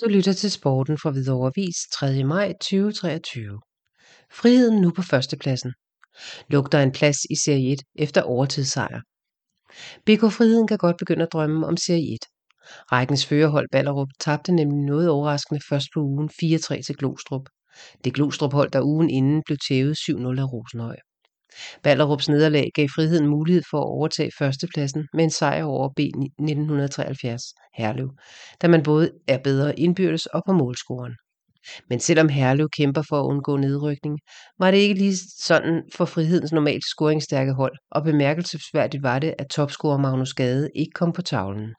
Du lytter til sporten fra Hvidovre Vis 3. maj 2023. Friheden nu på førstepladsen. Lugter en plads i Serie 1 efter overtidssejr. BK Friheden kan godt begynde at drømme om Serie 1. Rækkens førerhold Ballerup tabte nemlig noget overraskende først på ugen 4-3 til Glostrup. Det Glostrup hold, der ugen inden blev tævet 7-0 af Rosenhøj. Ballerups nederlag gav friheden mulighed for at overtage førstepladsen med en sejr over B 1973 Herlev, da man både er bedre indbyrdes og på målscoren. Men selvom Herlev kæmper for at undgå nedrykning, var det ikke lige sådan for frihedens normalt scoringsstærke hold, og bemærkelsesværdigt var det, at topscorer Magnus Gade ikke kom på tavlen.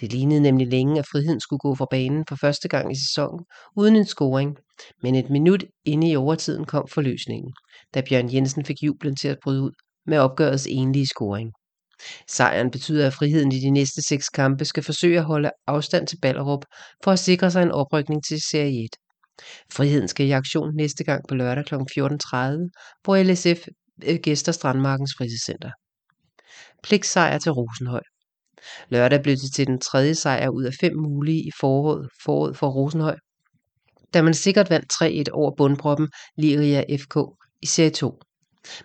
Det lignede nemlig længe, at friheden skulle gå fra banen for første gang i sæsonen uden en scoring, men et minut inde i overtiden kom forløsningen, da Bjørn Jensen fik jublen til at bryde ud med opgørets enlige scoring. Sejren betyder, at friheden i de næste seks kampe skal forsøge at holde afstand til Ballerup for at sikre sig en oprykning til Serie 1. Friheden skal i aktion næste gang på lørdag kl. 14.30, hvor LSF øh, gæster Strandmarkens fritidscenter. Pligtsejr til Rosenhøj. Lørdag blev det til den tredje sejr ud af fem mulige i foråret, foråret for Rosenhøj, da man sikkert vandt 3-1 over bundproppen Liria FK i Serie 2.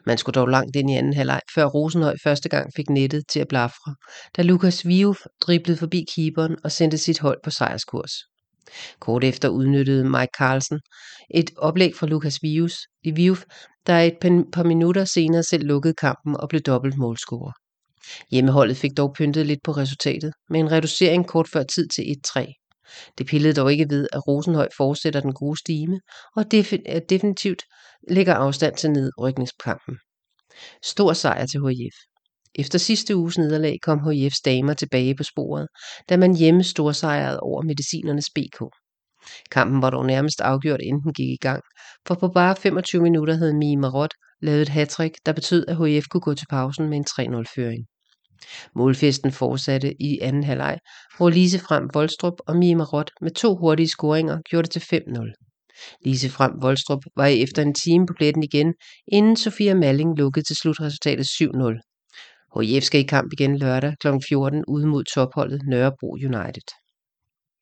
Man skulle dog langt ind i anden halvleg, før Rosenhøj første gang fik nettet til at blafre, da Lukas Viuf driblede forbi keeperen og sendte sit hold på sejrskurs. Kort efter udnyttede Mike Carlsen et oplæg fra Lukas Vius, i Viuf, der et par minutter senere selv lukkede kampen og blev dobbelt målscorer. Hjemmeholdet fik dog pyntet lidt på resultatet, med en reducering kort før tid til 1-3. Det pillede dog ikke ved, at Rosenhøj fortsætter den gode stime, og definitivt lægger afstand til nedrykningskampen. Stor sejr til HIF. Efter sidste uges nederlag kom HIF's damer tilbage på sporet, da man hjemme storsejrede over medicinernes BK. Kampen var dog nærmest afgjort, inden den gik i gang, for på bare 25 minutter havde Mie Marot lavet et hattrick, der betød, at HIF kunne gå til pausen med en 3-0-føring. Målfesten fortsatte i anden halvleg, hvor Lise Frem Voldstrup og Mie Marot med to hurtige scoringer gjorde det til 5-0. Lise Frem Voldstrup var efter en time på pletten igen, inden Sofia Malling lukkede til slutresultatet 7-0. HIF skal i kamp igen lørdag kl. 14 ude mod topholdet Nørrebro United.